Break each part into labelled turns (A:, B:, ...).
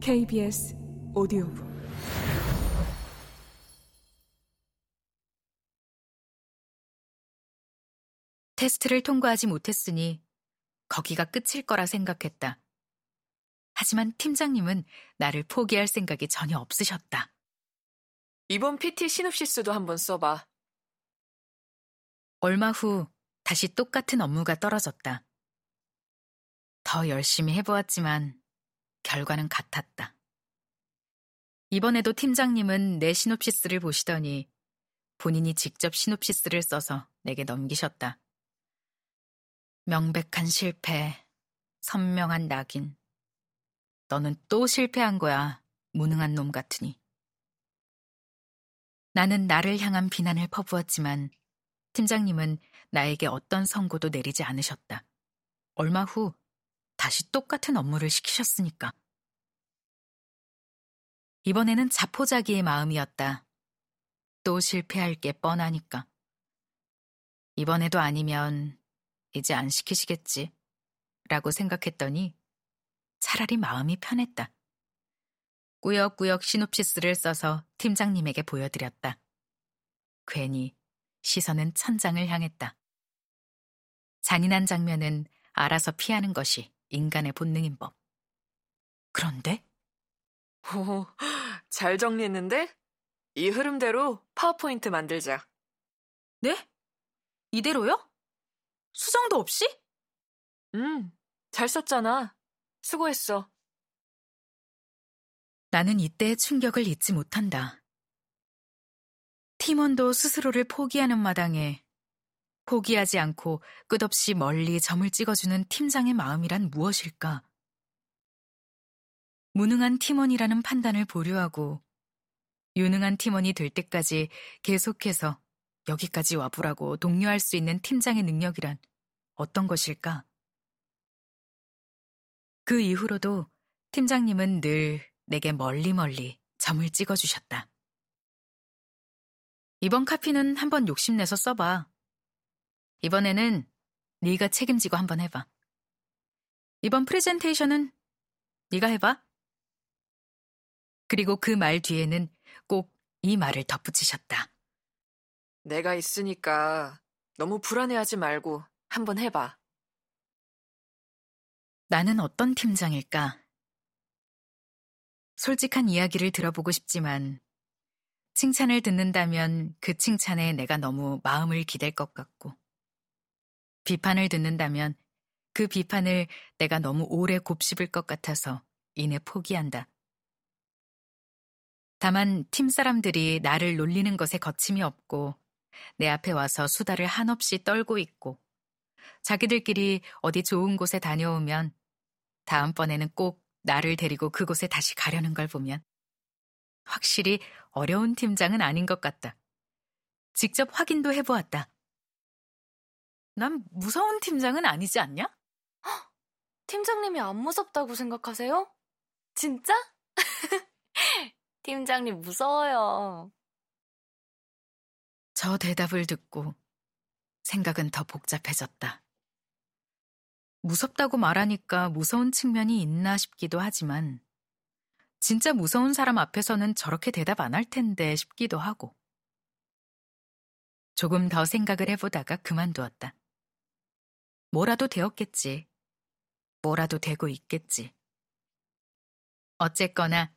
A: KBS 오디오북
B: 테스트를 통과하지 못했으니 거기가 끝일 거라 생각했다. 하지만 팀장님은 나를 포기할 생각이 전혀 없으셨다.
C: 이번 PT 시놉시스도 한번 써봐.
B: 얼마 후 다시 똑같은 업무가 떨어졌다. 더 열심히 해보았지만 결과는 같았다. 이번에도 팀장님은 내 시놉시스를 보시더니 본인이 직접 시놉시스를 써서 내게 넘기셨다. 명백한 실패, 선명한 낙인. 너는 또 실패한 거야, 무능한 놈 같으니. 나는 나를 향한 비난을 퍼부었지만 팀장님은 나에게 어떤 선고도 내리지 않으셨다. 얼마 후 다시 똑같은 업무를 시키셨으니까. 이번에는 자포자기의 마음이었다. 또 실패할 게 뻔하니까. 이번에도 아니면 이제 안 시키시겠지. 라고 생각했더니 차라리 마음이 편했다. 꾸역꾸역 시놉시스를 써서 팀장님에게 보여드렸다. 괜히 시선은 천장을 향했다. 잔인한 장면은 알아서 피하는 것이 인간의 본능인 법. 그런데?
C: 오, 잘 정리했는데? 이 흐름대로 파워포인트 만들자.
B: 네? 이대로요? 수정도 없이?
C: 음, 잘 썼잖아. 수고했어.
B: 나는 이때의 충격을 잊지 못한다. 팀원도 스스로를 포기하는 마당에 포기하지 않고 끝없이 멀리 점을 찍어주는 팀장의 마음이란 무엇일까? 무능한 팀원이라는 판단을 보류하고 유능한 팀원이 될 때까지 계속해서 여기까지 와보라고 독려할 수 있는 팀장의 능력이란 어떤 것일까? 그 이후로도 팀장님은 늘 내게 멀리 멀리 점을 찍어주셨다. 이번 카피는 한번 욕심내서 써봐. 이번에는 네가 책임지고 한번 해봐. 이번 프레젠테이션은 네가 해봐. 그리고 그 말 뒤에는 꼭 이 말을 덧붙이셨다.
C: 내가 있으니까 너무 불안해하지 말고 한번 해봐.
B: 나는 어떤 팀장일까? 솔직한 이야기를 들어보고 싶지만 칭찬을 듣는다면 그 칭찬에 내가 너무 마음을 기댈 것 같고 비판을 듣는다면 그 비판을 내가 너무 오래 곱씹을 것 같아서 이내 포기한다. 다만 팀 사람들이 나를 놀리는 것에 거침이 없고 내 앞에 와서 수다를 한없이 떨고 있고 자기들끼리 어디 좋은 곳에 다녀오면 다음번에는 꼭 나를 데리고 그곳에 다시 가려는 걸 보면 확실히 어려운 팀장은 아닌 것 같다. 직접 확인도 해보았다. 난 무서운 팀장은 아니지 않냐?
D: 헉, 팀장님이 안 무섭다고 생각하세요? 진짜? 팀장님 무서워요.
B: 저 대답을 듣고 생각은 더 복잡해졌다. 무섭다고 말하니까 무서운 측면이 있나 싶기도 하지만 진짜 무서운 사람 앞에서는 저렇게 대답 안 할 텐데 싶기도 하고. 조금 더 생각을 해보다가 그만두었다. 뭐라도 되었겠지. 뭐라도 되고 있겠지. 어쨌거나,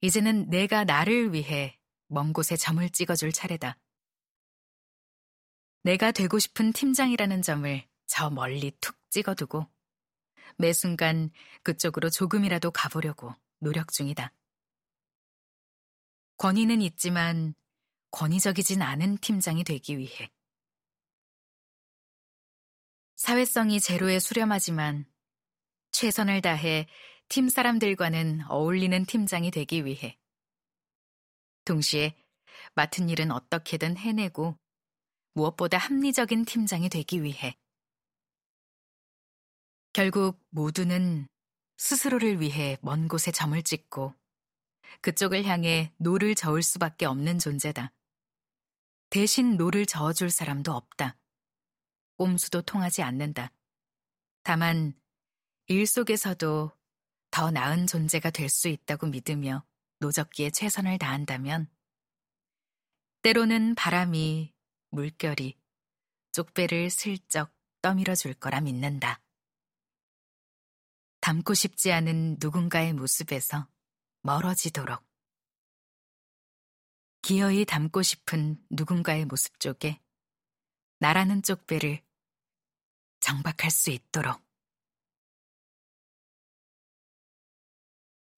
B: 이제는 내가 나를 위해 먼 곳에 점을 찍어줄 차례다. 내가 되고 싶은 팀장이라는 점을 저 멀리 툭 찍어두고 매 순간 그쪽으로 조금이라도 가보려고 노력 중이다. 권위는 있지만 권위적이진 않은 팀장이 되기 위해. 사회성이 제로에 수렴하지만 최선을 다해 팀 사람들과는 어울리는 팀장이 되기 위해. 동시에 맡은 일은 어떻게든 해내고 무엇보다 합리적인 팀장이 되기 위해. 결국 모두는 스스로를 위해 먼 곳에 점을 찍고 그쪽을 향해 노를 저을 수밖에 없는 존재다. 대신 노를 저어줄 사람도 없다. 꼼수도 통하지 않는다. 다만 일 속에서도 더 나은 존재가 될 수 있다고 믿으며 노적기에 최선을 다한다면 때로는 바람이, 물결이 쪽배를 슬쩍 떠밀어 줄 거라 믿는다. 닮고 싶지 않은 누군가의 모습에서 멀어지도록. 기어이 닮고 싶은 누군가의 모습 쪽에 나라는 쪽배를 정박할 수 있도록.